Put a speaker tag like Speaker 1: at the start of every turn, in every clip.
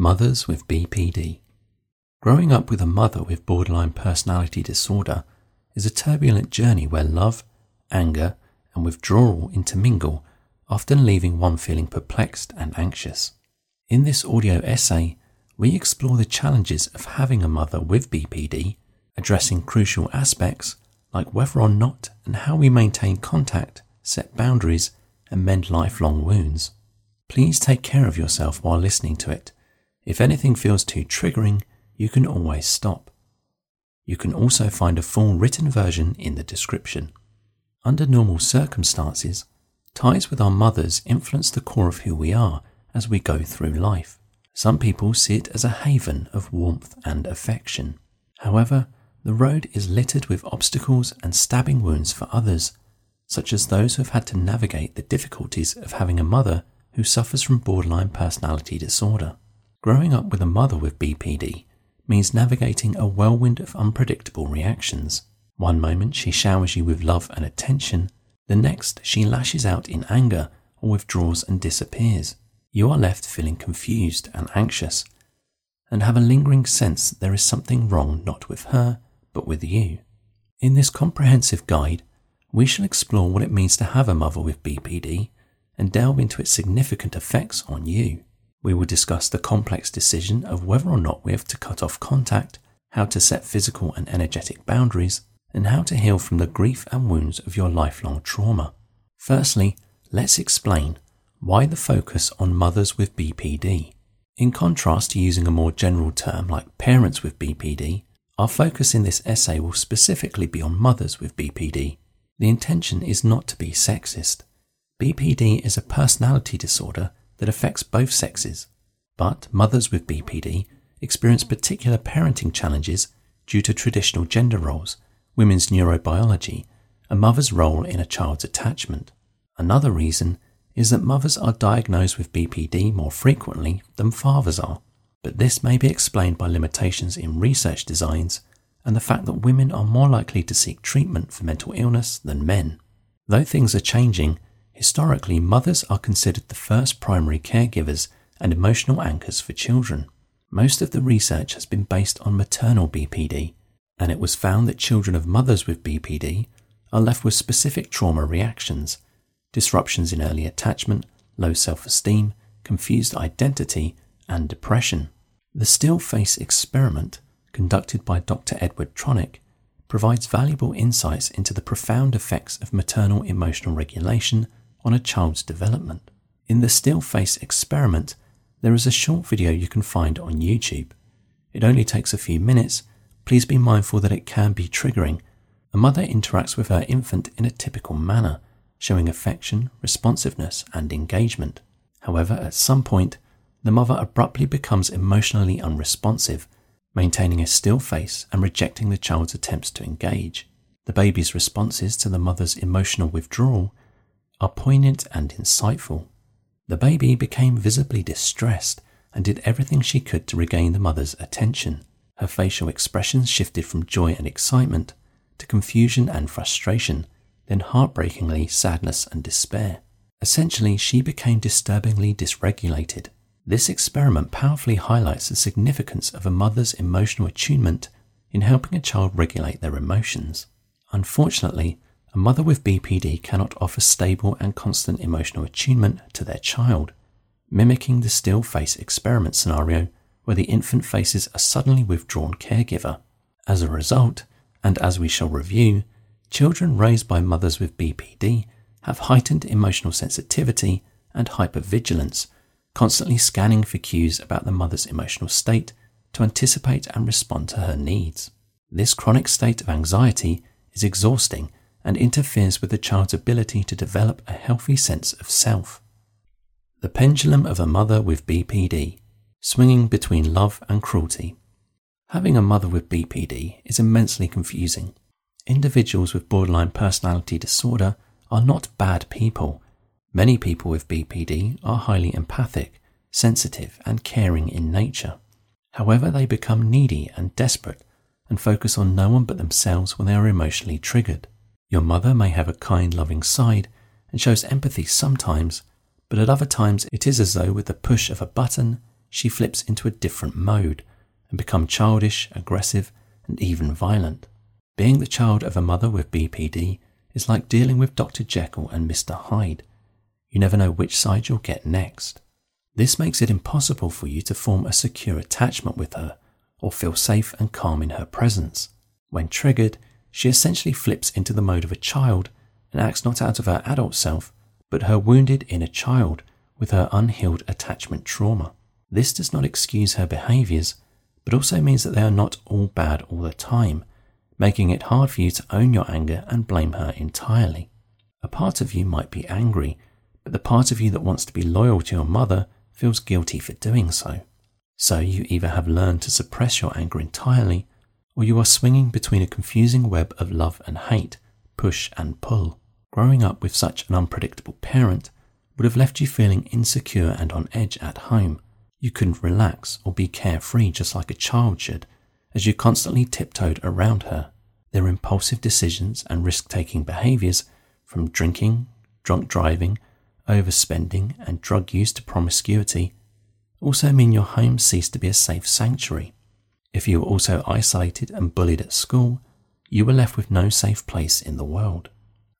Speaker 1: Mothers with BPD. Growing up with a mother with borderline personality disorder is a turbulent journey where love, anger, and withdrawal intermingle, often leaving one feeling perplexed and anxious. In this audio essay, we explore the challenges of having a mother with BPD, addressing crucial aspects like whether or not and how we maintain contact, set boundaries, and mend lifelong wounds. Please take care of yourself while listening to it. If anything feels too triggering, you can always stop. You can also find a full written version in the description. Under normal circumstances, ties with our mothers influence the core of who we are as we go through life. Some people see it as a haven of warmth and affection. However, the road is littered with obstacles and stabbing wounds for others, such as those who have had to navigate the difficulties of having a mother who suffers from borderline personality disorder. Growing up with a mother with BPD means navigating a whirlwind of unpredictable reactions. One moment she showers you with love and attention, the next she lashes out in anger or withdraws and disappears. You are left feeling confused and anxious and have a lingering sense that there is something wrong not with her but with you. In this comprehensive guide, we shall explore what it means to have a mother with BPD and delve into its significant effects on you. We will discuss the complex decision of whether or not we have to cut off contact, how to set physical and energetic boundaries, and how to heal from the grief and wounds of your lifelong trauma. Firstly, let's explain why the focus on mothers with BPD. In contrast to using a more general term like parents with BPD, our focus in this essay will specifically be on mothers with BPD. The intention is not to be sexist. BPD is a personality disorder that affects both sexes, but mothers with BPD experience particular parenting challenges due to traditional gender roles, women's neurobiology, a mother's role in a child's attachment. Another reason is that mothers are diagnosed with BPD more frequently than fathers are but this may be explained by limitations in research designs and the fact that women are more likely to seek treatment for mental illness than men. Though things are changing, historically mothers are considered the first primary caregivers and emotional anchors for children. Most of the research has been based on maternal BPD, and it was found that children of mothers with BPD are left with specific trauma reactions, disruptions in early attachment, low self esteem, confused identity, and depression. The still face experiment, conducted by Dr. Edward Tronick, provides valuable insights into the profound effects of maternal emotional regulation on a child's development. In the still face experiment, there is a short video you can find on YouTube. It only takes a few minutes. Please be mindful that it can be triggering. A mother interacts with her infant in a typical manner, showing affection, responsiveness, and engagement. However, at some point, the mother abruptly becomes emotionally unresponsive, maintaining a still face and rejecting the child's attempts to engage. The baby's responses to the mother's emotional withdrawal are poignant and insightful. The baby became visibly distressed and did everything she could to regain the mother's attention. Her facial expressions shifted from joy and excitement to confusion and frustration, then heartbreakingly sadness and despair. Essentially, she became disturbingly dysregulated. This experiment powerfully highlights the significance of a mother's emotional attunement in helping a child regulate their emotions. Unfortunately, a mother with BPD cannot offer stable and constant emotional attunement to their child, mimicking the still face experiment scenario where the infant faces a suddenly withdrawn caregiver. As a result, and as we shall review, children raised by mothers with BPD have heightened emotional sensitivity and hypervigilance constantly scanning for cues about the mother's emotional state to anticipate and respond to her needs. This chronic state of anxiety is exhausting and interferes with the child's ability to develop a healthy sense of self. The pendulum of a mother with BPD, swinging between love and cruelty. Having a mother with BPD is immensely confusing. Individuals with borderline personality disorder are not bad people Many people with BPD are highly empathic, sensitive, and caring in nature. However, they become needy and desperate and focus on no one but themselves when they are emotionally triggered. Your mother may have a kind, loving side and shows empathy sometimes, but at other times it is as though with the push of a button, she flips into a different mode and become childish, aggressive, and even violent. Being the child of a mother with BPD is like dealing with Dr. Jekyll and Mr. Hyde. You never know which side you'll get next. This makes it impossible for you to form a secure attachment with her or feel safe and calm in her presence. When triggered, she essentially flips into the mode of a child and acts not out of her adult self, but her wounded inner child with her unhealed attachment trauma. This does not excuse her behaviors, but also means that they are not all bad all the time, making it hard for you to own your anger and blame her entirely. A part of you might be angry, but the part of you that wants to be loyal to your mother feels guilty for doing so. So you either have learned to suppress your anger entirely, or you are swinging between a confusing web of love and hate, push and pull. Growing up with such an unpredictable parent would have left you feeling insecure and on edge at home. You couldn't relax or be carefree just like a child should, as you constantly tiptoed around her. Their impulsive decisions and risk taking behaviors, from drinking, drunk driving, overspending, and drug use to promiscuity, also mean your home ceased to be a safe sanctuary. If you were also isolated and bullied at school, you were left with no safe place in the world.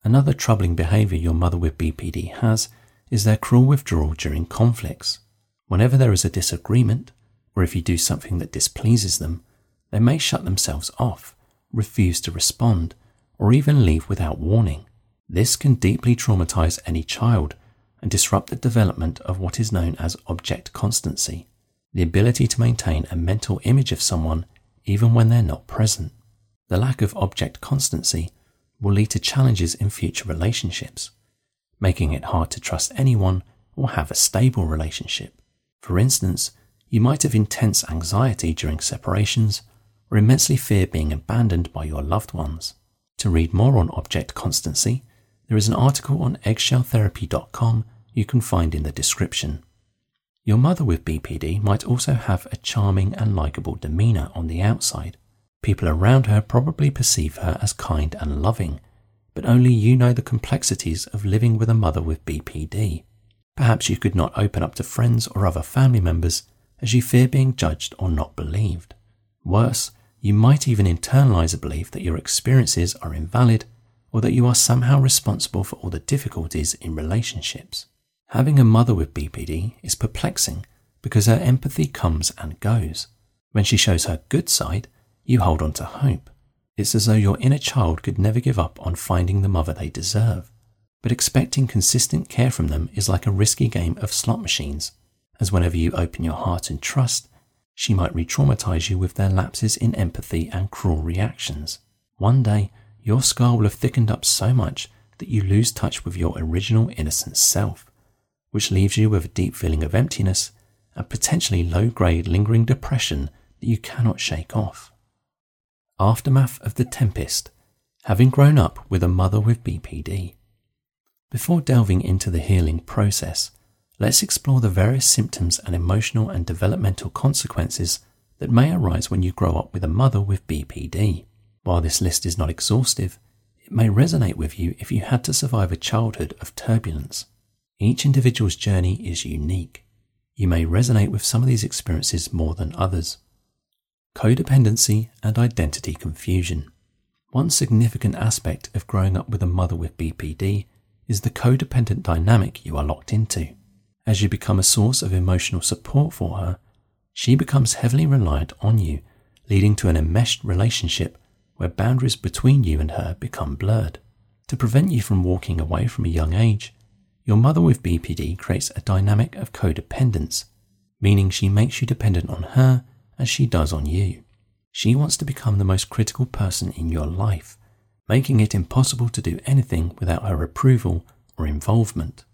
Speaker 1: Another troubling behavior your mother with BPD has is their cruel withdrawal during conflicts. Whenever there is a disagreement, or if you do something that displeases them, they may shut themselves off, refuse to respond, or even leave without warning. This can deeply traumatize any child and disrupt the development of what is known as object constancy, the ability to maintain a mental image of someone even when they're not present. The lack of object constancy will lead to challenges in future relationships, making it hard to trust anyone or have a stable relationship. For instance, you might have intense anxiety during separations or immensely fear being abandoned by your loved ones. To read more on object constancy, there is an article on eggshelltherapy.com you can find in the description. Your mother with BPD might also have a charming and likable demeanour on the outside. People around her probably perceive her as kind and loving, but only you know the complexities of living with a mother with BPD. Perhaps you could not open up to friends or other family members as you fear being judged or not believed. Worse, you might even internalize a belief that your experiences are invalid or that you are somehow responsible for all the difficulties in relationships. Having a mother with BPD is perplexing because her empathy comes and goes. When she shows her good side, you hold on to hope. It's as though your inner child could never give up on finding the mother they deserve. But expecting consistent care from them is like a risky game of slot machines, as whenever you open your heart and trust, she might re traumatize you with their lapses in empathy and cruel reactions. One day, your scar will have thickened up so much that you lose touch with your original innocent self, which leaves you with a deep feeling of emptiness and potentially low grade lingering depression that you cannot shake off. Aftermath of the Tempest, having grown up with a mother with BPD. Before delving into the healing process, let's explore the various symptoms and emotional and developmental consequences that may arise when you grow up with a mother with BPD. While this list is not exhaustive, it may resonate with you if you had to survive a childhood of turbulence. Each individual's journey is unique. You may resonate with some of these experiences more than others. Codependency and identity confusion. One significant aspect of growing up with a mother with BPD is the codependent dynamic you are locked into. As you become a source of emotional support for her, she becomes heavily reliant on you, leading to an enmeshed relationship where boundaries between you and her become blurred. To prevent you from walking away from a young age, your mother with BPD creates a dynamic of codependence, meaning she makes you dependent on her as she does on you. She wants to become the most critical person in your life, making it impossible to do anything without her approval or involvement.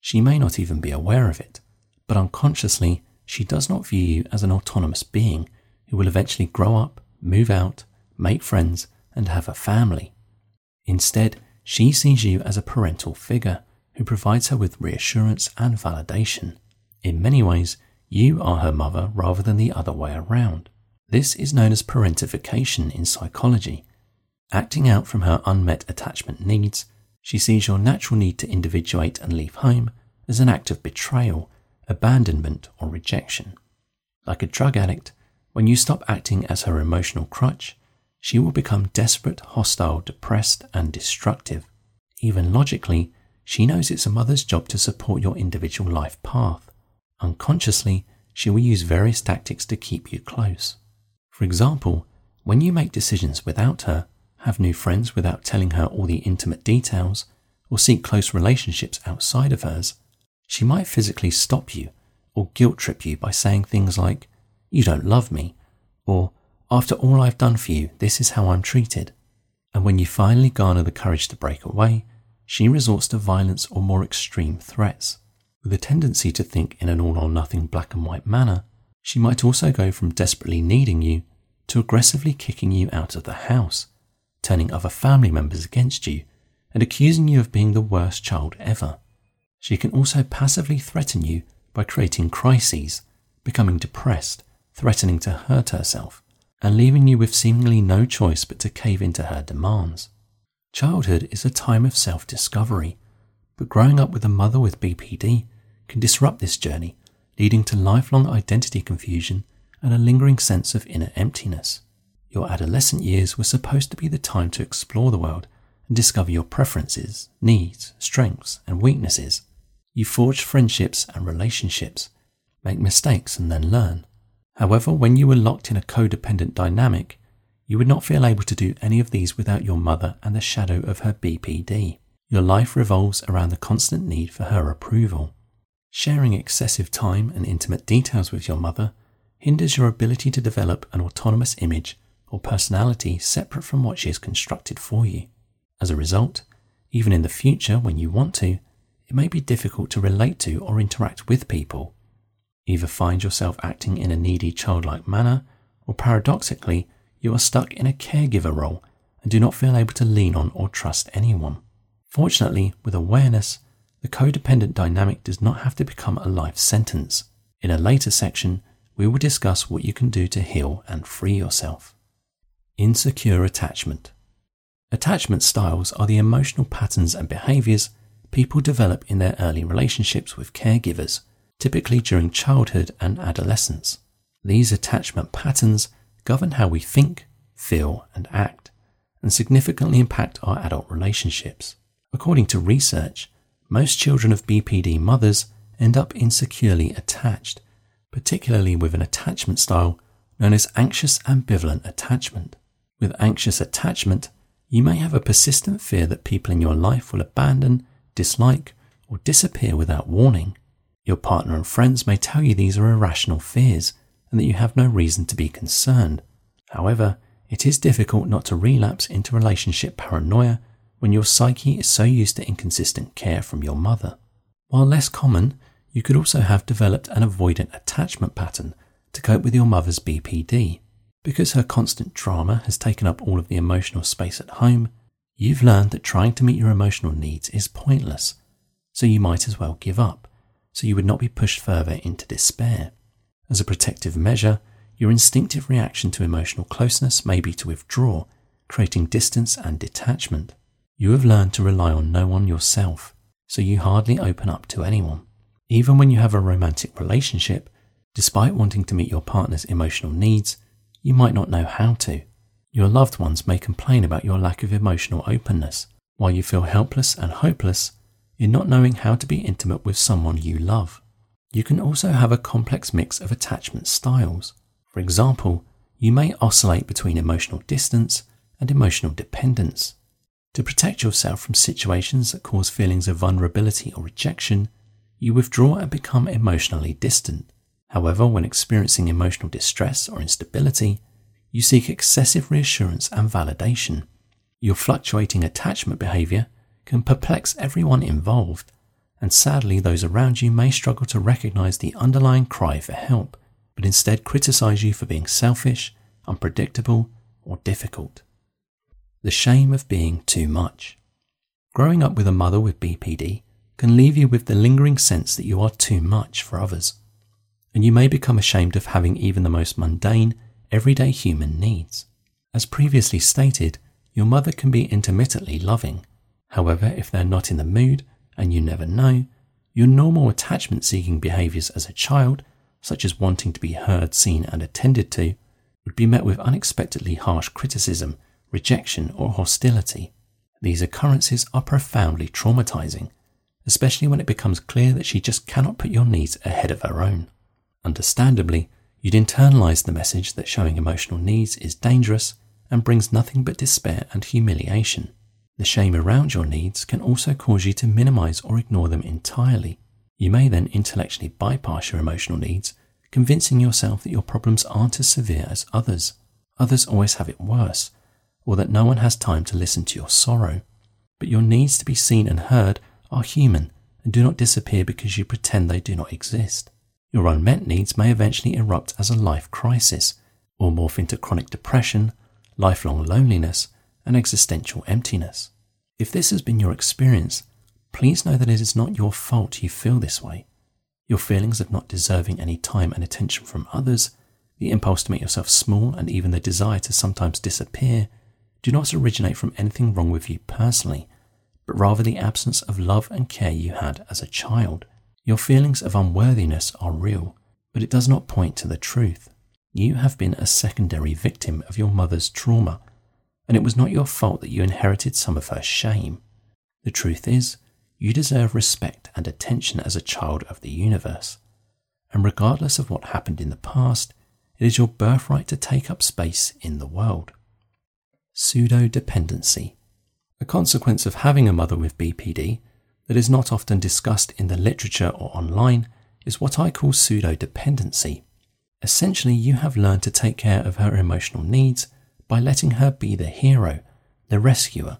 Speaker 1: She may not even be aware of it, but unconsciously, she does not view you as an autonomous being who will eventually grow up, move out, make friends, and have a family. Instead, she sees you as a parental figure who provides her with reassurance and validation. In many ways, you are her mother rather than the other way around. This is known as parentification in psychology. Acting out from her unmet attachment needs, she sees your natural need to individuate and leave home as an act of betrayal, abandonment, or rejection. Like a drug addict, when you stop acting as her emotional crutch, she will become desperate, hostile, depressed, and destructive. Even logically, she knows it's a mother's job to support your individual life path. Unconsciously, she will use various tactics to keep you close. For example, when you make decisions without her, have new friends without telling her all the intimate details, or seek close relationships outside of hers, she might physically stop you or guilt trip you by saying things like, You don't love me, or After all I've done for you, this is how I'm treated. And when you finally garner the courage to break away, she resorts to violence or more extreme threats. With a tendency to think in an all or nothing black and white manner, she might also go from desperately needing you to aggressively kicking you out of the house, turning other family members against you, and accusing you of being the worst child ever. She can also passively threaten you by creating crises, becoming depressed, threatening to hurt herself, and leaving you with seemingly no choice but to cave into her demands. Childhood is a time of self discovery, but growing up with a mother with BPD can disrupt this journey, leading to lifelong identity confusion and a lingering sense of inner emptiness. Your adolescent years were supposed to be the time to explore the world and discover your preferences, needs, strengths, and weaknesses. You forge friendships and relationships, make mistakes, and then learn. However, when you were locked in a codependent dynamic, you would not feel able to do any of these without your mother and the shadow of her BPD. Your life revolves around the constant need for her approval. Sharing excessive time and intimate details with your mother hinders your ability to develop an autonomous image or personality separate from what she has constructed for you. As a result, even in the future when you want to, it may be difficult to relate to or interact with people. Either find yourself acting in a needy childlike manner, or paradoxically, you are stuck in a caregiver role and do not feel able to lean on or trust anyone. Fortunately, with awareness, the codependent dynamic does not have to become a life sentence. In a later section, we will discuss what you can do to heal and free yourself. Insecure attachment. Attachment styles are the emotional patterns and behaviors people develop in their early relationships with caregivers, typically during childhood and adolescence. These attachment patterns govern how we think, feel, and act, and significantly impact our adult relationships. According to research, most children of BPD mothers end up insecurely attached, particularly with an attachment style known as anxious ambivalent attachment. With anxious attachment, you may have a persistent fear that people in your life will abandon, dislike, or disappear without warning. Your partner and friends may tell you these are irrational fears and that you have no reason to be concerned. However, it is difficult not to relapse into relationship paranoia when your psyche is so used to inconsistent care from your mother. While less common, you could also have developed an avoidant attachment pattern to cope with your mother's BPD. Because her constant drama has taken up all of the emotional space at home, you've learned that trying to meet your emotional needs is pointless, so you might as well give up, so you would not be pushed further into despair. As a protective measure, your instinctive reaction to emotional closeness may be to withdraw, creating distance and detachment. You have learned to rely on no one yourself, so you hardly open up to anyone. Even when you have a romantic relationship, despite wanting to meet your partner's emotional needs, you might not know how to. Your loved ones may complain about your lack of emotional openness, while you feel helpless and hopeless in not knowing how to be intimate with someone you love. You can also have a complex mix of attachment styles. For example, you may oscillate between emotional distance and emotional dependence. To protect yourself from situations that cause feelings of vulnerability or rejection, you withdraw and become emotionally distant. However, when experiencing emotional distress or instability, you seek excessive reassurance and validation. Your fluctuating attachment behavior can perplex everyone involved, and sadly, those around you may struggle to recognize the underlying cry for help, but instead criticize you for being selfish, unpredictable, or difficult. The shame of being too much. Growing up with a mother with BPD can leave you with the lingering sense that you are too much for others and you may become ashamed of having even the most mundane, everyday human needs. As previously stated, your mother can be intermittently loving. However, if they're not in the mood and you never know, your normal attachment seeking behaviors as a child such as wanting to be heard, seen, and attended to, would be met with unexpectedly harsh criticism, rejection, or hostility. These occurrences are profoundly traumatizing, especially when it becomes clear that she just cannot put your needs ahead of her own. Understandably, you'd internalize the message that showing emotional needs is dangerous and brings nothing but despair and humiliation. The shame around your needs can also cause you to minimize or ignore them entirely. You may then intellectually bypass your emotional needs, convincing yourself that your problems aren't as severe as others. Others always have it worse, or that no one has time to listen to your sorrow. But your needs to be seen and heard are human and do not disappear because you pretend they do not exist. Your unmet needs may eventually erupt as a life crisis or morph into chronic depression, lifelong loneliness, and existential emptiness. If this has been your experience, please know that it is not your fault you feel this way. Your feelings of not deserving any time and attention from others, the impulse to make yourself small, and even the desire to sometimes disappear do not originate from anything wrong with you personally, but rather the absence of love and care you had as a child. Your feelings of unworthiness are real, but it does not point to the truth. You have been a secondary victim of your mother's trauma, and it was not your fault that you inherited some of her shame. The truth is, you deserve respect and attention as a child of the universe, and regardless of what happened in the past, it is your birthright to take up space in the world. Pseudo dependency. A consequence of having a mother with BPD that is not often discussed in the literature or online is what I call pseudo dependency. Essentially, you have learned to take care of her emotional needs by letting her be the hero, the rescuer,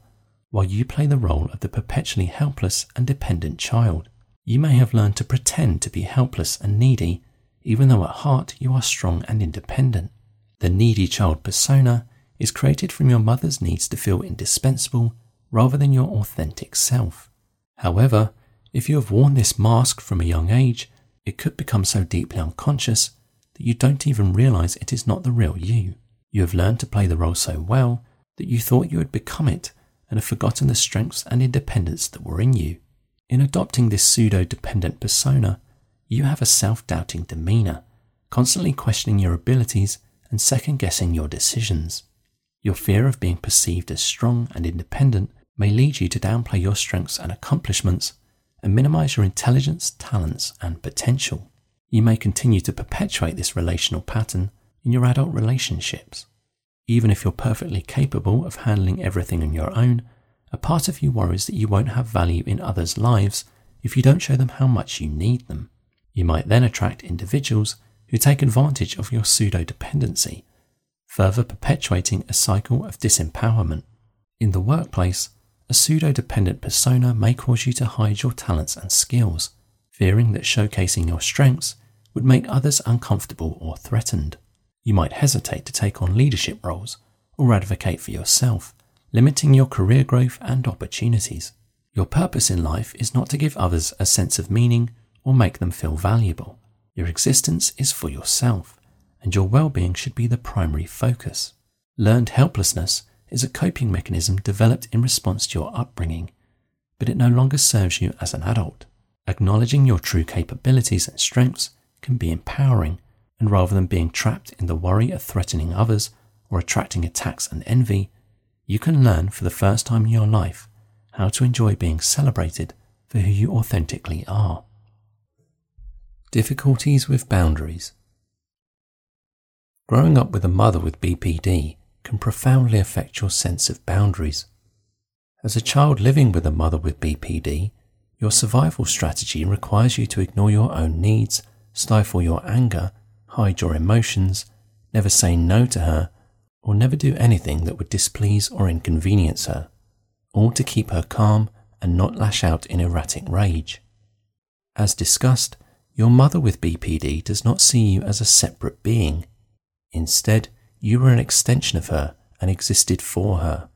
Speaker 1: while you play the role of the perpetually helpless and dependent child. You may have learned to pretend to be helpless and needy, even though at heart you are strong and independent. The needy child persona is created from your mother's needs to feel indispensable rather than your authentic self. However, if you have worn this mask from a young age, it could become so deeply unconscious that you don't even realize it is not the real you. You have learned to play the role so well that you thought you had become it and have forgotten the strengths and independence that were in you. In adopting this pseudo dependent persona, you have a self doubting demeanor, constantly questioning your abilities and second guessing your decisions. Your fear of being perceived as strong and independent may lead you to downplay your strengths and accomplishments and minimize your intelligence, talents, and potential. You may continue to perpetuate this relational pattern in your adult relationships. Even if you're perfectly capable of handling everything on your own, a part of you worries that you won't have value in others' lives if you don't show them how much you need them. You might then attract individuals who take advantage of your pseudo dependency further perpetuating a cycle of disempowerment. In the workplace, a pseudo dependent persona may cause you to hide your talents and skills, fearing that showcasing your strengths would make others uncomfortable or threatened. You might hesitate to take on leadership roles or advocate for yourself, limiting your career growth and opportunities. Your purpose in life is not to give others a sense of meaning or make them feel valuable. Your existence is for yourself and your well being should be the primary focus. Learned helplessness is a coping mechanism developed in response to your upbringing, but it no longer serves you as an adult. Acknowledging your true capabilities and strengths can be empowering, and rather than being trapped in the worry of threatening others or attracting attacks and envy, you can learn for the first time in your life how to enjoy being celebrated for who you authentically are. Difficulties with boundaries. Growing up with a mother with BPD can profoundly affect your sense of boundaries. As a child living with a mother with BPD, your survival strategy requires you to ignore your own needs, stifle your anger, hide your emotions, never say no to her, or never do anything that would displease or inconvenience her, all to keep her calm and not lash out in erratic rage. As discussed, your mother with BPD does not see you as a separate being. Instead, you were an extension of her and existed for her.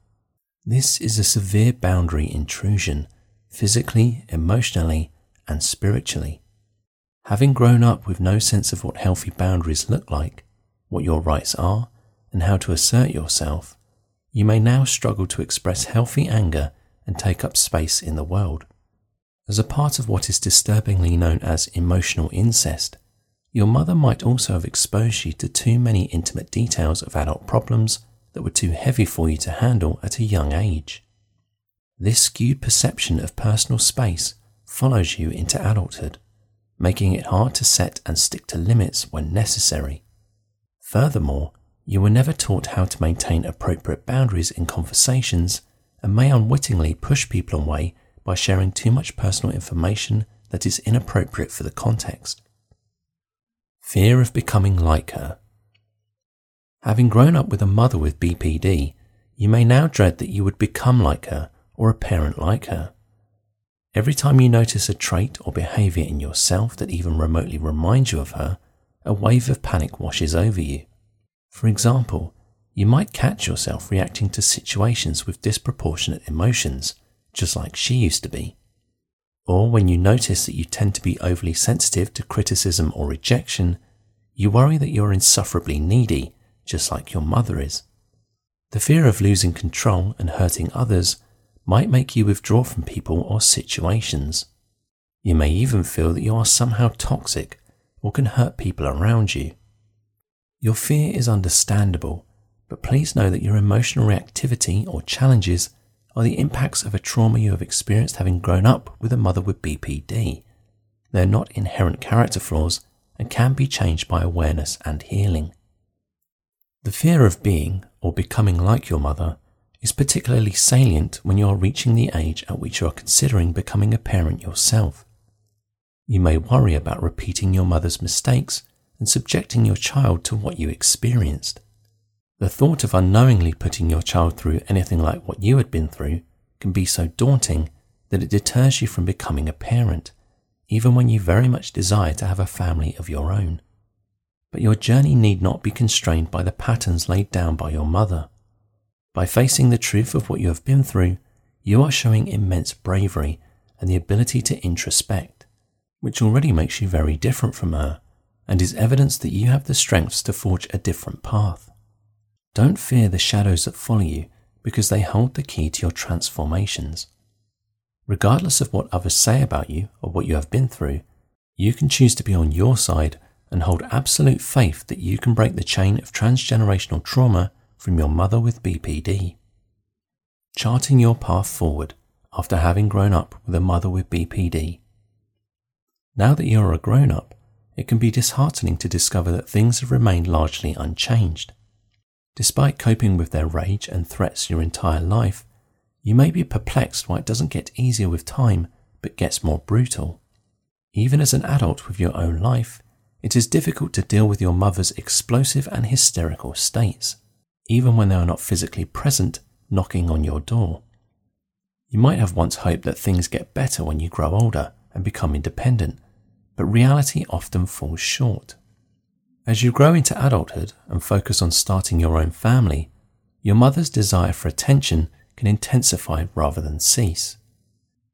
Speaker 1: This is a severe boundary intrusion, physically, emotionally, and spiritually. Having grown up with no sense of what healthy boundaries look like, what your rights are, and how to assert yourself, you may now struggle to express healthy anger and take up space in the world. As a part of what is disturbingly known as emotional incest, Your mother might also have exposed you to too many intimate details of adult problems that were too heavy for you to handle at a young age. This skewed perception of personal space follows you into adulthood, making it hard to set and stick to limits when necessary. Furthermore, you were never taught how to maintain appropriate boundaries in conversations and may unwittingly push people away by sharing too much personal information that is inappropriate for the context. Fear of becoming like her. Having grown up with a mother with BPD, you may now dread that you would become like her or a parent like her. Every time you notice a trait or behavior in yourself that even remotely reminds you of her, a wave of panic washes over you. For example, you might catch yourself reacting to situations with disproportionate emotions, just like she used to be. Or when you notice that you tend to be overly sensitive to criticism or rejection, you worry that you're insufferably needy, just like your mother is. The fear of losing control and hurting others might make you withdraw from people or situations. You may even feel that you are somehow toxic or can hurt people around you. Your fear is understandable, but please know that your emotional reactivity or challenges are the impacts of a trauma you have experienced having grown up with a mother with BPD. They're not inherent character flaws and can be changed by awareness and healing. The fear of being or becoming like your mother is particularly salient when you are reaching the age at which you are considering becoming a parent yourself. You may worry about repeating your mother's mistakes and subjecting your child to what you experienced. The thought of unknowingly putting your child through anything like what you had been through can be so daunting that it deters you from becoming a parent, even when you very much desire to have a family of your own. But your journey need not be constrained by the patterns laid down by your mother. By facing the truth of what you have been through, you are showing immense bravery and the ability to introspect, which already makes you very different from her and is evidence that you have the strengths to forge a different path. Don't fear the shadows that follow you because they hold the key to your transformations. Regardless of what others say about you or what you have been through, you can choose to be on your side and hold absolute faith that you can break the chain of transgenerational trauma from your mother with BPD. Charting your path forward after having grown up with a mother with BPD. Now that you are a grown up, it can be disheartening to discover that things have remained largely unchanged. Despite coping with their rage and threats your entire life, you may be perplexed why it doesn't get easier with time but gets more brutal. Even as an adult with your own life, it is difficult to deal with your mother's explosive and hysterical states, even when they are not physically present knocking on your door. You might have once hoped that things get better when you grow older and become independent, but reality often falls short. As you grow into adulthood and focus on starting your own family, your mother's desire for attention can intensify rather than cease.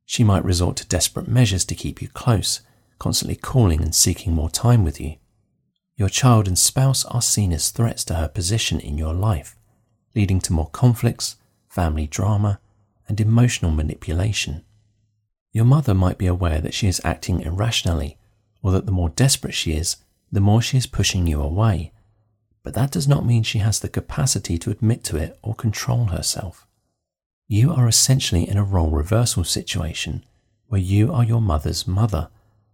Speaker 1: She might resort to desperate measures to keep you close, constantly calling and seeking more time with you. Your child and spouse are seen as threats to her position in your life, leading to more conflicts, family drama, and emotional manipulation. Your mother might be aware that she is acting irrationally or that the more desperate she is, the more she is pushing you away. But that does not mean she has the capacity to admit to it or control herself. You are essentially in a role reversal situation where you are your mother's mother,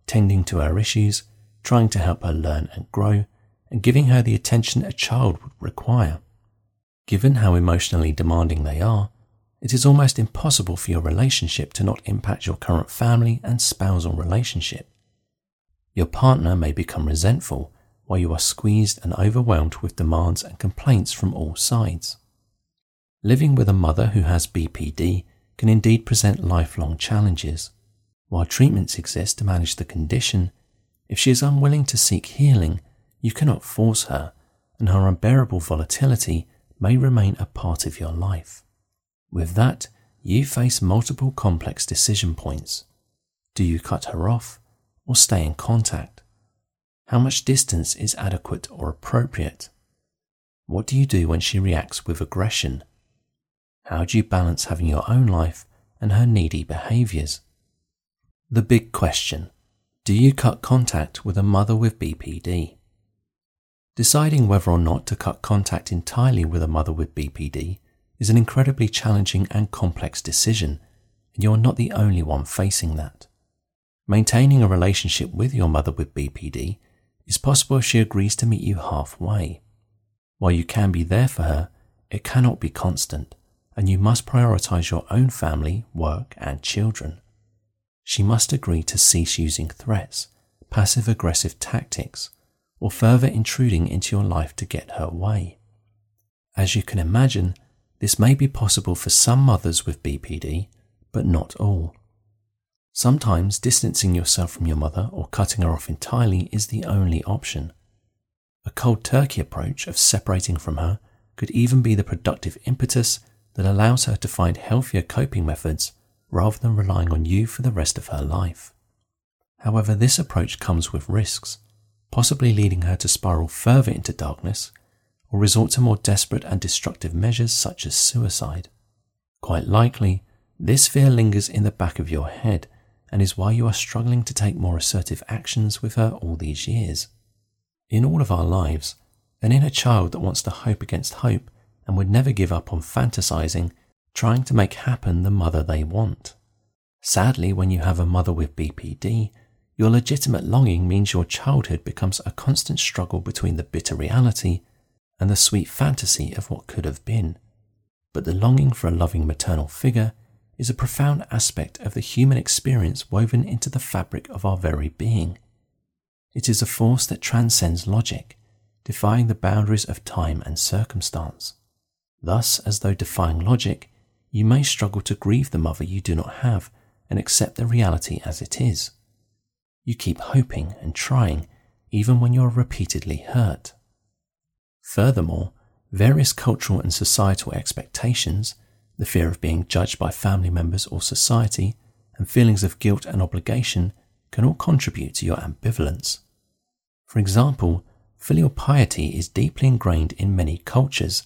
Speaker 1: tending to her issues, trying to help her learn and grow, and giving her the attention a child would require. Given how emotionally demanding they are, it is almost impossible for your relationship to not impact your current family and spousal relationship. Your partner may become resentful while you are squeezed and overwhelmed with demands and complaints from all sides. Living with a mother who has BPD can indeed present lifelong challenges. While treatments exist to manage the condition, if she is unwilling to seek healing, you cannot force her, and her unbearable volatility may remain a part of your life. With that, you face multiple complex decision points. Do you cut her off? or stay in contact? How much distance is adequate or appropriate? What do you do when she reacts with aggression? How do you balance having your own life and her needy behaviors? The big question Do you cut contact with a mother with BPD? Deciding whether or not to cut contact entirely with a mother with BPD is an incredibly challenging and complex decision, and you're not the only one facing that. Maintaining a relationship with your mother with BPD is possible if she agrees to meet you halfway. While you can be there for her, it cannot be constant, and you must prioritize your own family, work, and children she must agree to cease using threats, passive aggressive tactics, or further intruding into your life to get her way. As you can imagine, this may be possible for some mothers with BPD, but not all. Sometimes distancing yourself from your mother or cutting her off entirely is the only option. A cold turkey approach of separating from her could even be the productive impetus that allows her to find healthier coping methods rather than relying on you for the rest of her life. However, this approach comes with risks, possibly leading her to spiral further into darkness or resort to more desperate and destructive measures such as suicide. Quite likely, this fear lingers in the back of your head and is why you are struggling to take more assertive actions with her all these years. In all of our lives, an inner child that wants to hope against hope and would never give up on fantasizing trying to make happen the mother they want. Sadly, when you have a mother with BPD, your legitimate longing means your childhood becomes a constant struggle between the bitter reality and the sweet fantasy of what could have been. But the longing for a loving maternal figure is a profound aspect of the human experience woven into the fabric of our very being. It is a force that transcends logic, defying the boundaries of time and circumstance. Thus, as though defying logic, you may struggle to grieve the mother you do not have and accept the reality as it is. You keep hoping and trying even when you are repeatedly hurt. Furthermore, various cultural and societal expectations, the fear of being judged by family members or society, and feelings of guilt and obligation can all contribute to your ambivalence. For example, filial piety is deeply ingrained in many cultures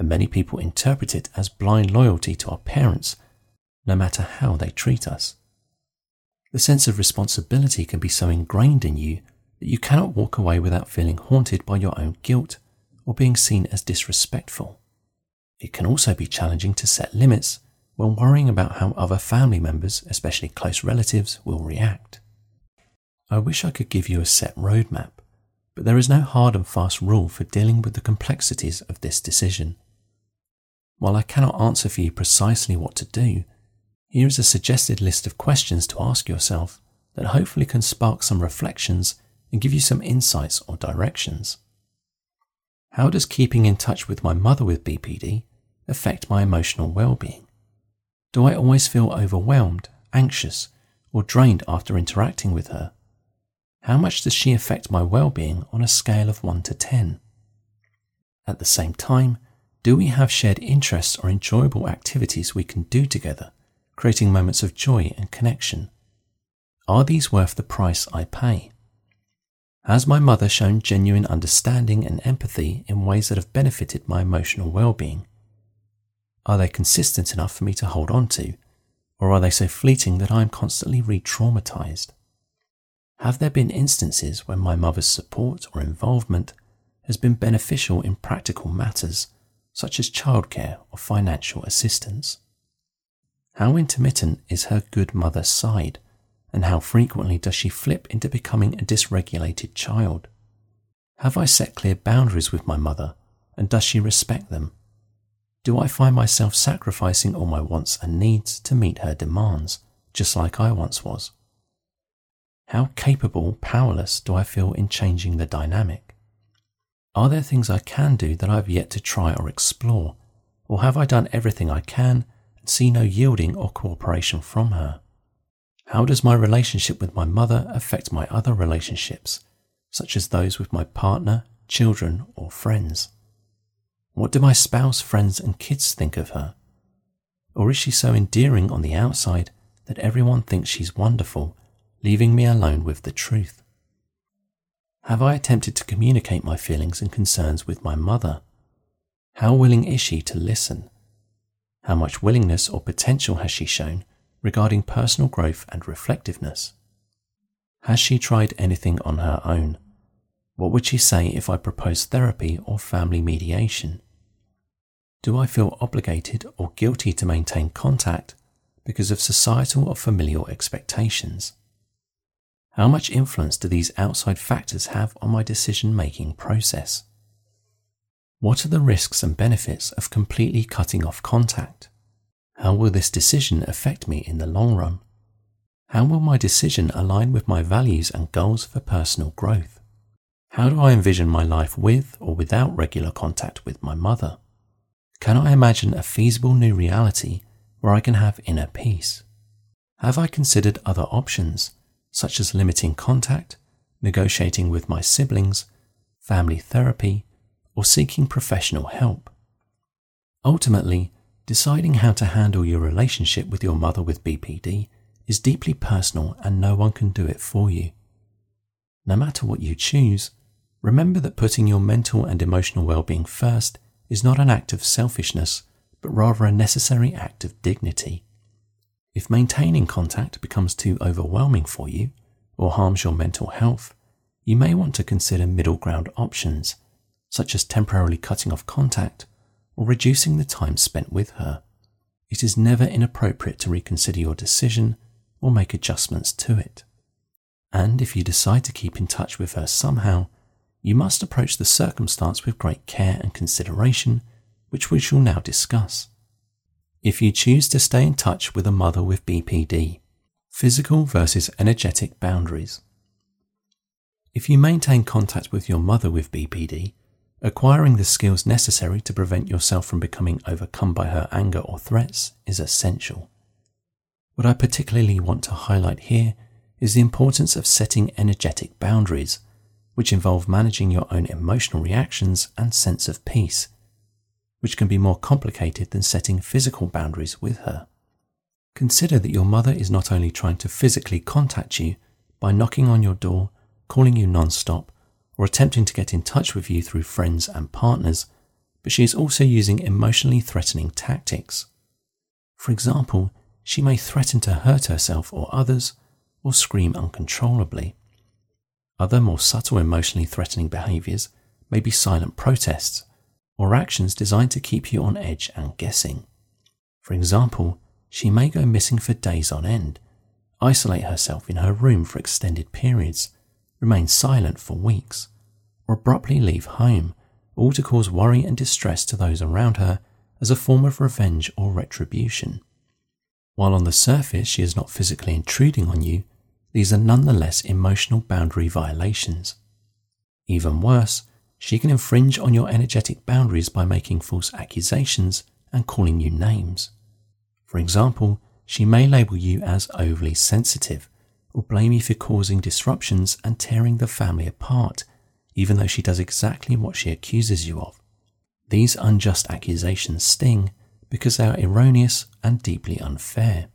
Speaker 1: and many people interpret it as blind loyalty to our parents, no matter how they treat us. The sense of responsibility can be so ingrained in you that you cannot walk away without feeling haunted by your own guilt or being seen as disrespectful. It can also be challenging to set limits when worrying about how other family members, especially close relatives, will react. I wish I could give you a set roadmap, but there is no hard and fast rule for dealing with the complexities of this decision. While I cannot answer for you precisely what to do, here is a suggested list of questions to ask yourself that hopefully can spark some reflections and give you some insights or directions. How does keeping in touch with my mother with BPD affect my emotional well-being? Do I always feel overwhelmed, anxious, or drained after interacting with her? How much does she affect my well-being on a scale of 1 to 10? At the same time, do we have shared interests or enjoyable activities we can do together, creating moments of joy and connection? Are these worth the price I pay? Has my mother shown genuine understanding and empathy in ways that have benefited my emotional well being? Are they consistent enough for me to hold on to, or are they so fleeting that I am constantly re traumatized? Have there been instances when my mother's support or involvement has been beneficial in practical matters such as childcare or financial assistance? How intermittent is her good mother side, and how frequently does she flip into becoming a dysregulated child? Have I set clear boundaries with my mother, and does she respect them? Do I find myself sacrificing all my wants and needs to meet her demands, just like I once was? How capable, powerless do I feel in changing the dynamic? Are there things I can do that I have yet to try or explore? Or have I done everything I can and see no yielding or cooperation from her? How does my relationship with my mother affect my other relationships, such as those with my partner, children, or friends? What do my spouse, friends, and kids think of her? Or is she so endearing on the outside that everyone thinks she's wonderful, leaving me alone with the truth? Have I attempted to communicate my feelings and concerns with my mother? How willing is she to listen? How much willingness or potential has she shown regarding personal growth and reflectiveness? Has she tried anything on her own? What would she say if I proposed therapy or family mediation? Do I feel obligated or guilty to maintain contact because of societal or familial expectations? How much influence do these outside factors have on my decision making process? What are the risks and benefits of completely cutting off contact? How will this decision affect me in the long run? How will my decision align with my values and goals for personal growth? How do I envision my life with or without regular contact with my mother? Can I imagine a feasible new reality where I can have inner peace? Have I considered other options, such as limiting contact, negotiating with my siblings, family therapy, or seeking professional help? Ultimately, deciding how to handle your relationship with your mother with BPD is deeply personal and no one can do it for you. No matter what you choose, remember that putting your mental and emotional well-being first is not an act of selfishness, but rather a necessary act of dignity. If maintaining contact becomes too overwhelming for you or harms your mental health, you may want to consider middle ground options, such as temporarily cutting off contact or reducing the time spent with her. It is never inappropriate to reconsider your decision or make adjustments to it. And if you decide to keep in touch with her somehow, you must approach the circumstance with great care and consideration, which we shall now discuss. If you choose to stay in touch with a mother with BPD, physical versus energetic boundaries. If you maintain contact with your mother with BPD, acquiring the skills necessary to prevent yourself from becoming overcome by her anger or threats is essential. What I particularly want to highlight here is the importance of setting energetic boundaries which involve managing your own emotional reactions and sense of peace, which can be more complicated than setting physical boundaries with her. Consider that your mother is not only trying to physically contact you by knocking on your door, calling you non stop, or attempting to get in touch with you through friends and partners, but she is also using emotionally threatening tactics. For example, she may threaten to hurt herself or others, or scream uncontrollably. Other more subtle emotionally threatening behaviours may be silent protests or actions designed to keep you on edge and guessing. For example, she may go missing for days on end, isolate herself in her room for extended periods, remain silent for weeks, or abruptly leave home, all to cause worry and distress to those around her as a form of revenge or retribution. While on the surface she is not physically intruding on you, these are nonetheless emotional boundary violations. Even worse, she can infringe on your energetic boundaries by making false accusations and calling you names. For example, she may label you as overly sensitive or blame you for causing disruptions and tearing the family apart, even though she does exactly what she accuses you of. These unjust accusations sting because they are erroneous and deeply unfair.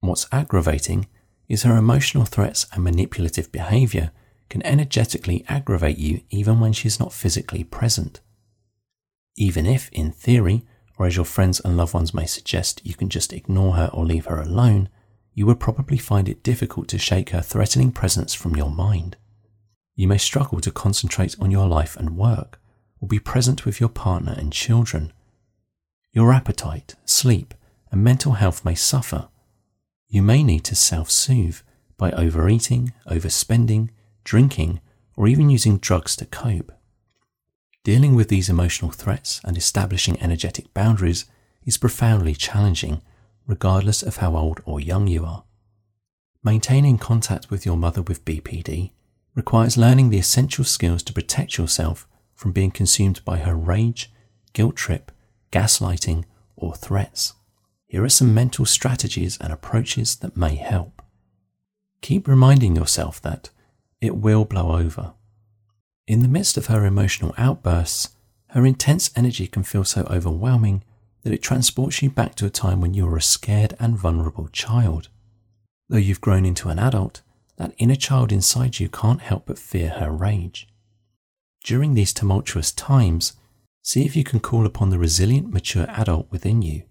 Speaker 1: What's aggravating is her emotional threats and manipulative behavior can energetically aggravate you even when she's not physically present. Even if, in theory, or as your friends and loved ones may suggest, you can just ignore her or leave her alone, you would probably find it difficult to shake her threatening presence from your mind. You may struggle to concentrate on your life and work, or be present with your partner and children. Your appetite, sleep, and mental health may suffer you may need to self soothe by overeating, overspending, drinking, or even using drugs to cope. Dealing with these emotional threats and establishing energetic boundaries is profoundly challenging, regardless of how old or young you are. Maintaining contact with your mother with BPD requires learning the essential skills to protect yourself from being consumed by her rage, guilt trip, gaslighting, or threats. Here are some mental strategies and approaches that may help. Keep reminding yourself that it will blow over. In the midst of her emotional outbursts, her intense energy can feel so overwhelming that it transports you back to a time when you were a scared and vulnerable child. Though you've grown into an adult, that inner child inside you can't help but fear her rage. During these tumultuous times, see if you can call upon the resilient, mature adult within you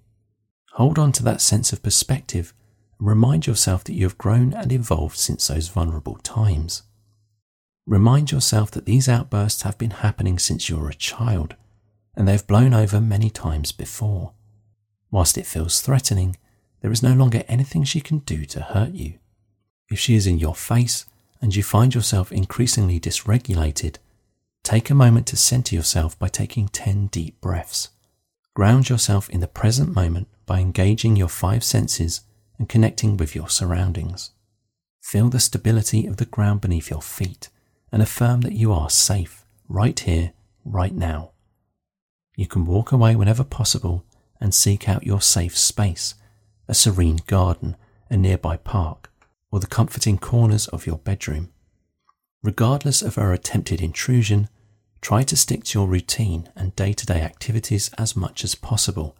Speaker 1: Hold on to that sense of perspective and remind yourself that you have grown and evolved since those vulnerable times. Remind yourself that these outbursts have been happening since you were a child and they've blown over many times before. Whilst it feels threatening, there is no longer anything she can do to hurt you. If she is in your face and you find yourself increasingly dysregulated, take a moment to center yourself by taking 10 deep breaths. Ground yourself in the present moment by engaging your five senses and connecting with your surroundings. Feel the stability of the ground beneath your feet and affirm that you are safe right here, right now. You can walk away whenever possible and seek out your safe space, a serene garden, a nearby park, or the comforting corners of your bedroom. Regardless of her attempted intrusion, try to stick to your routine and day to day activities as much as possible,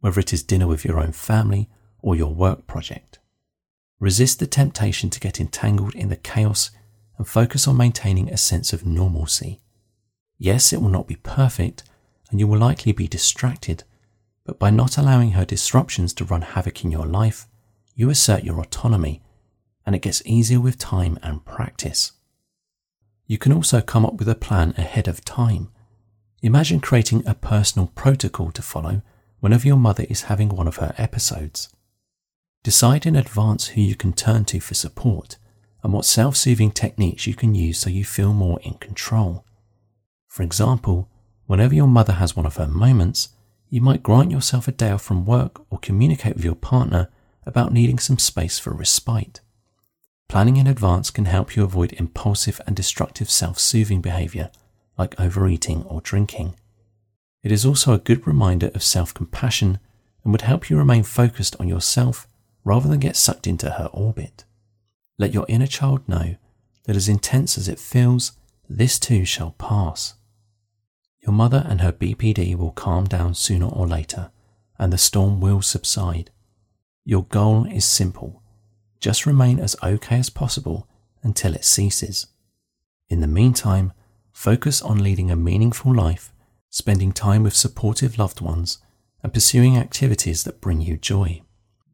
Speaker 1: whether it is dinner with your own family or your work project. Resist the temptation to get entangled in the chaos and focus on maintaining a sense of normalcy. Yes, it will not be perfect, and you will likely be distracted, but by not allowing her disruptions to run havoc in your life, you assert your autonomy, and it gets easier with time and practice. You can also come up with a plan ahead of time. Imagine creating a personal protocol to follow whenever your mother is having one of her episodes. Decide in advance who you can turn to for support and what self soothing techniques you can use so you feel more in control. For example, Whenever your mother has one of her moments, you might grant yourself a day off from work or communicate with your partner about needing some space for respite. Planning in advance can help you avoid impulsive and destructive self soothing behavior like overeating or drinking. It is also a good reminder of self compassion and would help you remain focused on yourself rather than get sucked into her orbit. Let your inner child know that as intense as it feels, this too shall pass. Your mother and her BPD will calm down sooner or later, and the storm will subside. Your goal is simple just remain as okay as possible until it ceases. In the meantime, focus on leading a meaningful life, spending time with supportive loved ones, and pursuing activities that bring you joy.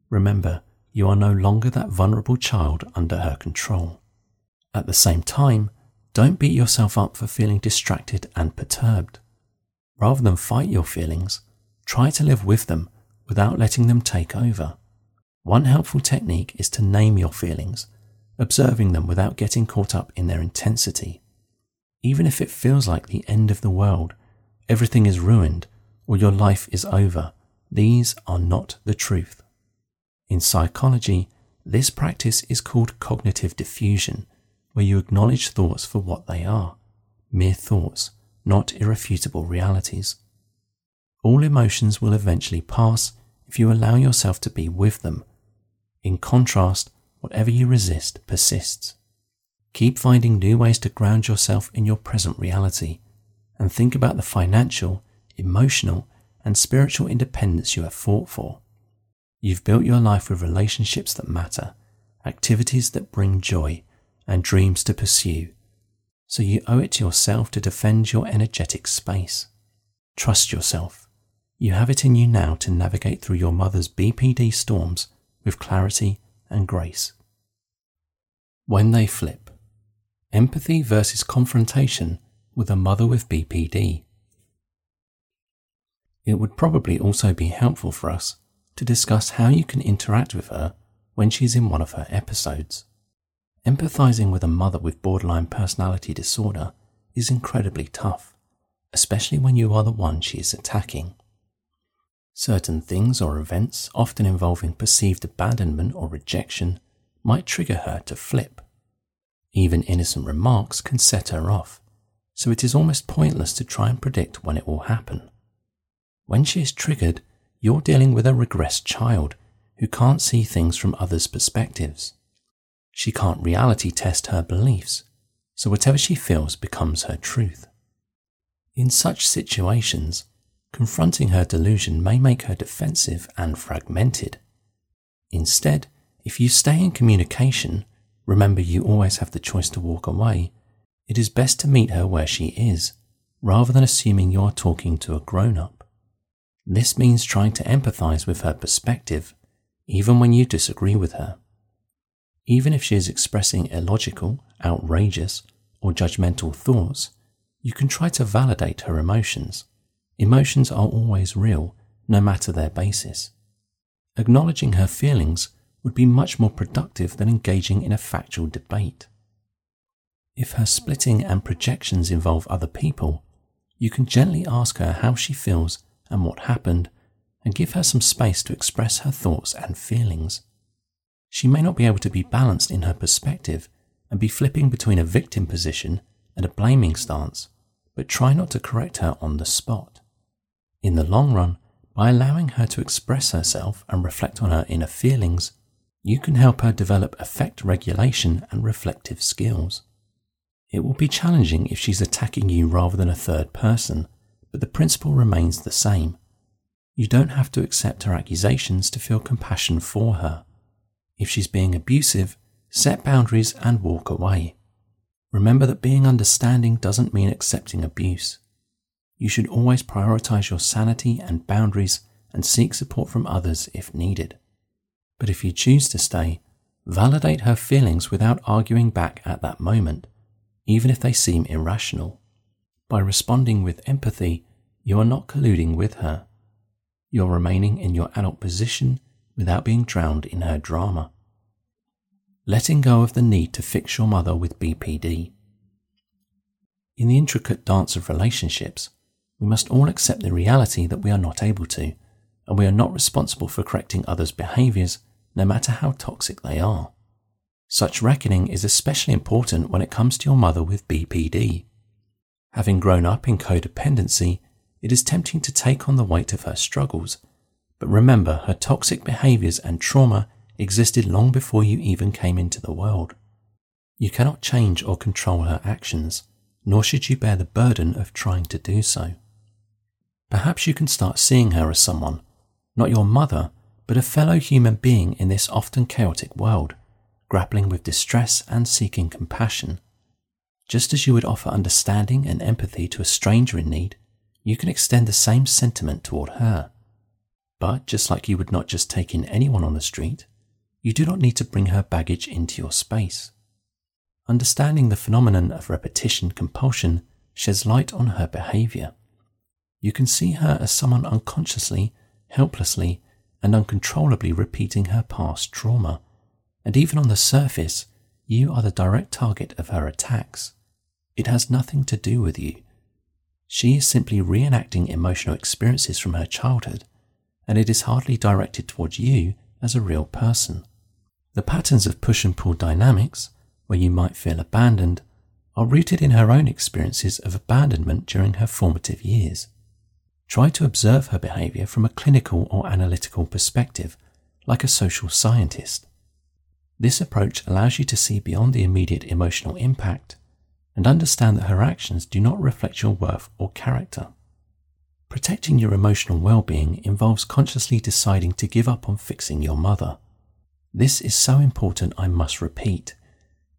Speaker 1: Remember, you are no longer that vulnerable child under her control. At the same time, don't beat yourself up for feeling distracted and perturbed. Rather than fight your feelings, try to live with them without letting them take over. One helpful technique is to name your feelings, observing them without getting caught up in their intensity. Even if it feels like the end of the world, everything is ruined, or your life is over, these are not the truth. In psychology, this practice is called cognitive defusion, where you acknowledge thoughts for what they are mere thoughts not irrefutable realities. All emotions will eventually pass if you allow yourself to be with them. In contrast, whatever you resist persists. Keep finding new ways to ground yourself in your present reality and think about the financial, emotional, and spiritual independence you have fought for. You've built your life with relationships that matter, activities that bring joy, and dreams to pursue so you owe it to yourself to defend your energetic space. Trust yourself. You have it in you now to navigate through your mother's BPD storms with clarity and grace. When they flip empathy versus confrontation with a mother with BPD. It would probably also be helpful for us to discuss how you can interact with her when she's in one of her episodes. Empathizing with a mother with borderline personality disorder is incredibly tough, especially when you are the one she is attacking. Certain things or events, often involving perceived abandonment or rejection, might trigger her to flip. Even innocent remarks can set her off, so it is almost pointless to try and predict when it will happen. When she is triggered, you're dealing with a regressed child who can't see things from others' perspectives. She can't reality test her beliefs, so whatever she feels becomes her truth. In such situations, confronting her delusion may make her defensive and fragmented. Instead, if you stay in communication, remember you always have the choice to walk away, it is best to meet her where she is, rather than assuming you are talking to a grown up. This means trying to empathize with her perspective, even when you disagree with her. Even if she is expressing illogical, outrageous, or judgmental thoughts, you can try to validate her emotions. Emotions are always real, no matter their basis. Acknowledging her feelings would be much more productive than engaging in a factual debate. If her splitting and projections involve other people, you can gently ask her how she feels and what happened, and give her some space to express her thoughts and feelings. She may not be able to be balanced in her perspective and be flipping between a victim position and a blaming stance, but try not to correct her on the spot. In the long run, by allowing her to express herself and reflect on her inner feelings, you can help her develop affect regulation and reflective skills. It will be challenging if she's attacking you rather than a third person, but the principle remains the same. You don't have to accept her accusations to feel compassion for her. If she's being abusive, set boundaries and walk away. Remember that being understanding doesn't mean accepting abuse. You should always prioritize your sanity and boundaries and seek support from others if needed. But if you choose to stay, validate her feelings without arguing back at that moment, even if they seem irrational. By responding with empathy, you are not colluding with her. You're remaining in your adult position without being drowned in her drama. Letting go of the need to fix your mother with BPD. In the intricate dance of relationships, we must all accept the reality that we are not able to, and we are not responsible for correcting others' behaviors, no matter how toxic they are. Such reckoning is especially important when it comes to your mother with BPD. Having grown up in codependency, it is tempting to take on the weight of her struggles, but remember her toxic behaviors and trauma existed long before you even came into the world. You cannot change or control her actions, nor should you bear the burden of trying to do so. Perhaps you can start seeing her as someone, not your mother, but a fellow human being in this often chaotic world, grappling with distress and seeking compassion. Just as you would offer understanding and empathy to a stranger in need, you can extend the same sentiment toward her. But just like you would not just take in anyone on the street, you do not need to bring her baggage into your space. Understanding the phenomenon of repetition compulsion sheds light on her behavior. You can see her as someone unconsciously, helplessly, and uncontrollably repeating her past trauma. And even on the surface, you are the direct target of her attacks. It has nothing to do with you. She is simply reenacting emotional experiences from her childhood, and it is hardly directed towards you as a real person. The patterns of push and pull dynamics, where you might feel abandoned, are rooted in her own experiences of abandonment during her formative years. Try to observe her behavior from a clinical or analytical perspective, like a social scientist. This approach allows you to see beyond the immediate emotional impact and understand that her actions do not reflect your worth or character. Protecting your emotional well being involves consciously deciding to give up on fixing your mother. This is so important, I must repeat.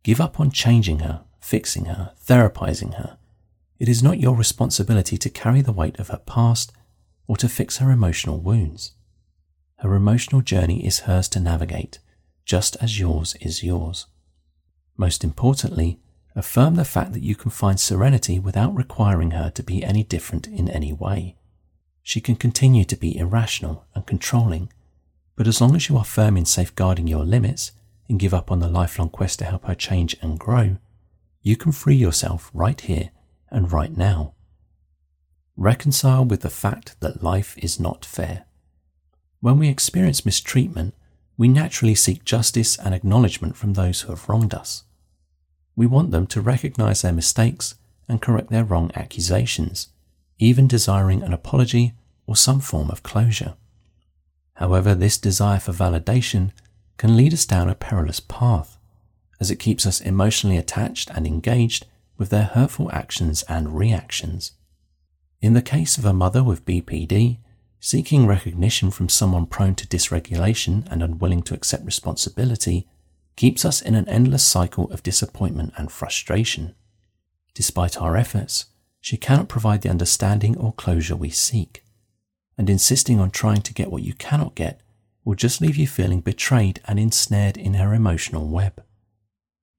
Speaker 1: Give up on changing her, fixing her, therapizing her. It is not your responsibility to carry the weight of her past or to fix her emotional wounds. Her emotional journey is hers to navigate, just as yours is yours. Most importantly, affirm the fact that you can find serenity without requiring her to be any different in any way. She can continue to be irrational and controlling but as long as you are firm in safeguarding your limits and give up on the lifelong quest to help her change and grow, you can free yourself right here and right now. Reconcile with the fact that life is not fair. When we experience mistreatment, we naturally seek justice and acknowledgement from those who have wronged us. We want them to recognize their mistakes and correct their wrong accusations, even desiring an apology or some form of closure. However, this desire for validation can lead us down a perilous path, as it keeps us emotionally attached and engaged with their hurtful actions and reactions. In the case of a mother with BPD, seeking recognition from someone prone to dysregulation and unwilling to accept responsibility keeps us in an endless cycle of disappointment and frustration. Despite our efforts, she cannot provide the understanding or closure we seek and insisting on trying to get what you cannot get will just leave you feeling betrayed and ensnared in her emotional web.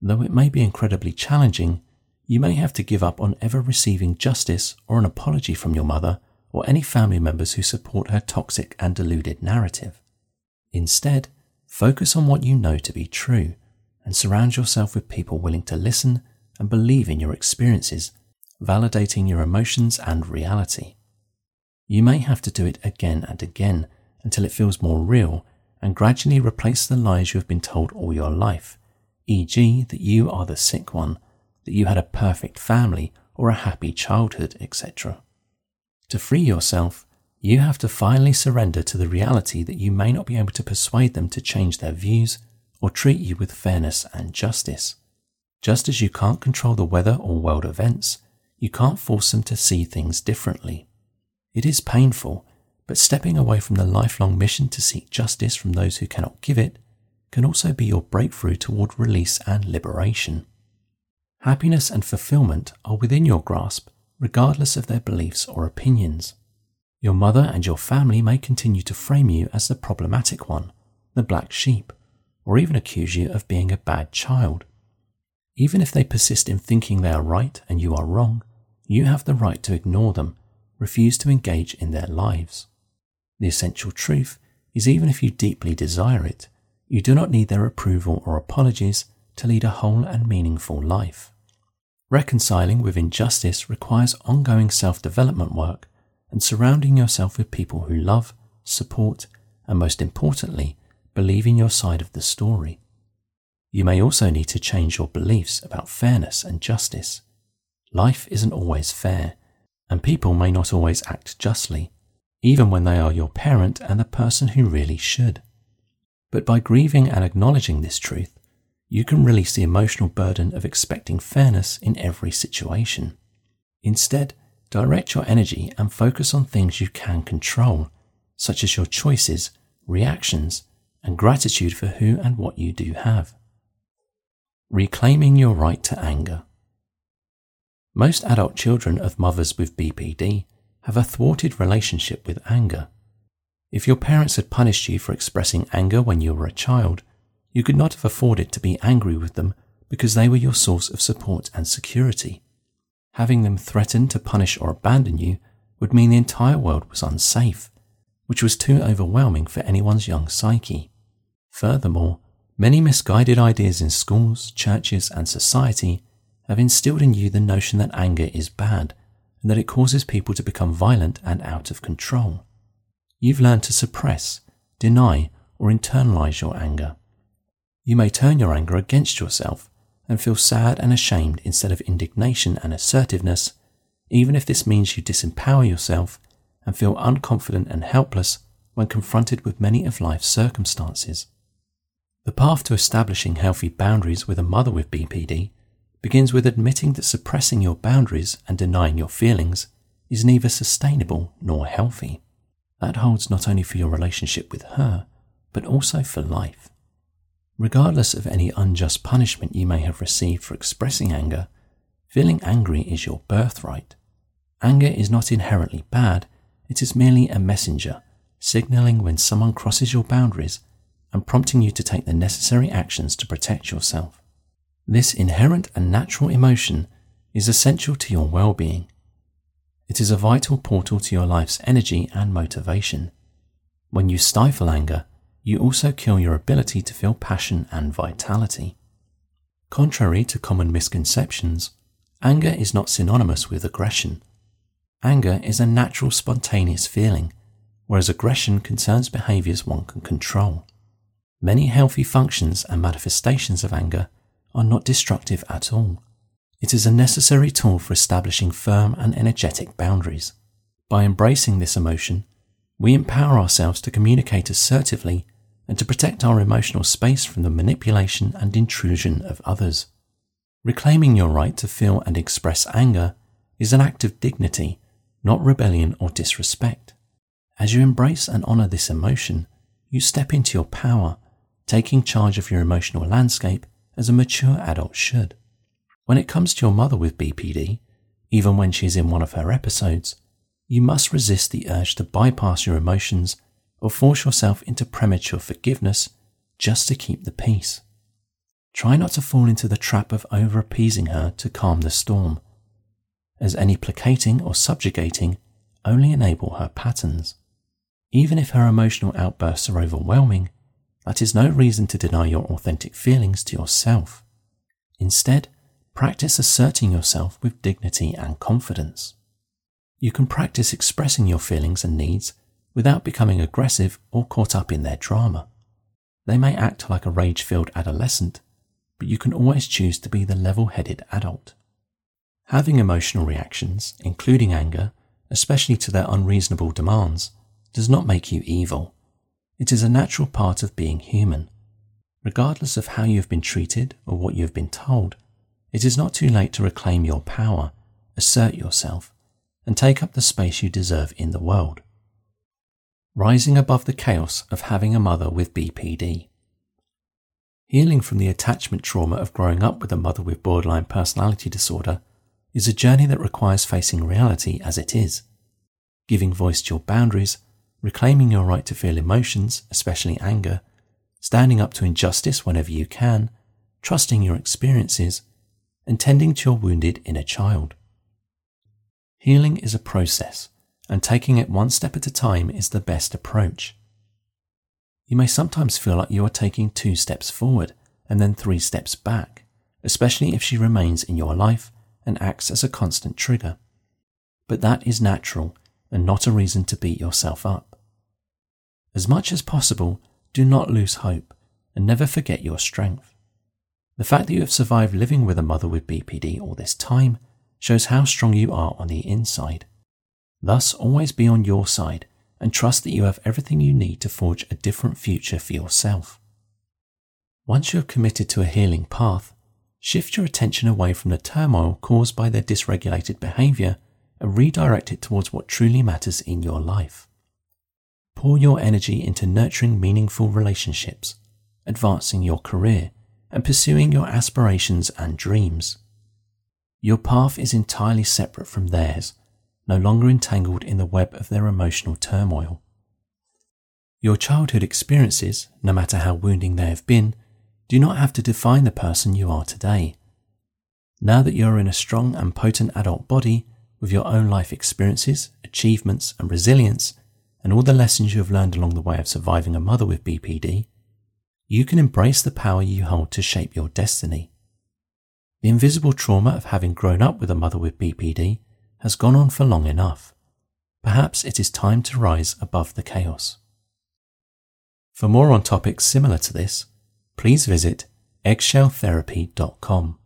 Speaker 1: Though it may be incredibly challenging, you may have to give up on ever receiving justice or an apology from your mother or any family members who support her toxic and deluded narrative. Instead, focus on what you know to be true and surround yourself with people willing to listen and believe in your experiences, validating your emotions and reality. You may have to do it again and again until it feels more real and gradually replace the lies you have been told all your life, e.g., that you are the sick one, that you had a perfect family or a happy childhood, etc. To free yourself, you have to finally surrender to the reality that you may not be able to persuade them to change their views or treat you with fairness and justice. Just as you can't control the weather or world events, you can't force them to see things differently. It is painful, but stepping away from the lifelong mission to seek justice from those who cannot give it can also be your breakthrough toward release and liberation. Happiness and fulfillment are within your grasp, regardless of their beliefs or opinions. Your mother and your family may continue to frame you as the problematic one, the black sheep, or even accuse you of being a bad child. Even if they persist in thinking they are right and you are wrong, you have the right to ignore them, refuse to engage in their lives. The essential truth is even if you deeply desire it, you do not need their approval or apologies to lead a whole and meaningful life. Reconciling with injustice requires ongoing self development work and surrounding yourself with people who love, support, and most importantly, believe in your side of the story. You may also need to change your beliefs about fairness and justice. Life isn't always fair, and people may not always act justly, even when they are your parent and the person who really should. But by grieving and acknowledging this truth, you can release the emotional burden of expecting fairness in every situation. Instead, direct your energy and focus on things you can control, such as your choices, reactions, and gratitude for who and what you do have. Reclaiming your right to anger. Most adult children of mothers with BPD have a thwarted relationship with anger. If your parents had punished you for expressing anger when you were a child, you could not have afforded to be angry with them because they were your source of support and security. Having them threaten to punish or abandon you would mean the entire world was unsafe, which was too overwhelming for anyone's young psyche. Furthermore, many misguided ideas in schools, churches, and society have instilled in you the notion that anger is bad and that it causes people to become violent and out of control. You've learned to suppress, deny, or internalize your anger. You may turn your anger against yourself and feel sad and ashamed instead of indignation and assertiveness, even if this means you disempower yourself and feel unconfident and helpless when confronted with many of life's circumstances. The path to establishing healthy boundaries with a mother with BPD begins with admitting that suppressing your boundaries and denying your feelings is neither sustainable nor healthy. That holds not only for your relationship with her, but also for life. Regardless of any unjust punishment you may have received for expressing anger, feeling angry is your birthright. Anger is not inherently bad, it is merely a messenger, signaling when someone crosses your boundaries and prompting you to take the necessary actions to protect yourself. This inherent and natural emotion is essential to your well being. It is a vital portal to your life's energy and motivation. When you stifle anger, you also kill your ability to feel passion and vitality. Contrary to common misconceptions, anger is not synonymous with aggression. Anger is a natural, spontaneous feeling, whereas aggression concerns behaviors one can control. Many healthy functions and manifestations of anger are not destructive at all. It is a necessary tool for establishing firm and energetic boundaries. By embracing this emotion, we empower ourselves to communicate assertively and to protect our emotional space from the manipulation and intrusion of others. Reclaiming your right to feel and express anger is an act of dignity, not rebellion or disrespect. As you embrace and honor this emotion, you step into your power taking charge of your emotional landscape as a mature adult should. When it comes to your mother with BPD, even when she is in one of her episodes, you must resist the urge to bypass your emotions or force yourself into premature forgiveness just to keep the peace. Try not to fall into the trap of over appeasing her to calm the storm, as any placating or subjugating only enable her patterns. Even if her emotional outbursts are overwhelming, that is no reason to deny your authentic feelings to yourself. Instead, practice asserting yourself with dignity and confidence. You can practice expressing your feelings and needs without becoming aggressive or caught up in their drama. They may act like a rage filled adolescent, but you can always choose to be the level headed adult. Having emotional reactions, including anger, especially to their unreasonable demands, does not make you evil. It is a natural part of being human. Regardless of how you have been treated or what you have been told, it is not too late to reclaim your power, assert yourself, and take up the space you deserve in the world. Rising above the chaos of having a mother with BPD. Healing from the attachment trauma of growing up with a mother with borderline personality disorder is a journey that requires facing reality as it is, giving voice to your boundaries reclaiming your right to feel emotions, especially anger, standing up to injustice whenever you can, trusting your experiences, and tending to your wounded inner child. Healing is a process, and taking it one step at a time is the best approach. You may sometimes feel like you are taking two steps forward and then three steps back, especially if she remains in your life and acts as a constant trigger. But that is natural and not a reason to beat yourself up. As much as possible, do not lose hope and never forget your strength. The fact that you have survived living with a mother with BPD all this time shows how strong you are on the inside. Thus, always be on your side and trust that you have everything you need to forge a different future for yourself. Once you have committed to a healing path, shift your attention away from the turmoil caused by their dysregulated behavior and redirect it towards what truly matters in your life. Pour your energy into nurturing meaningful relationships, advancing your career, and pursuing your aspirations and dreams. Your path is entirely separate from theirs, no longer entangled in the web of their emotional turmoil. Your childhood experiences, no matter how wounding they have been, do not have to define the person you are today. Now that you are in a strong and potent adult body, with your own life experiences, achievements, and resilience, and all the lessons you have learned along the way of surviving a mother with BPD, you can embrace the power you hold to shape your destiny. The invisible trauma of having grown up with a mother with BPD has gone on for long enough. Perhaps it is time to rise above the chaos. For more on topics similar to this, please visit eggshelltherapy.com.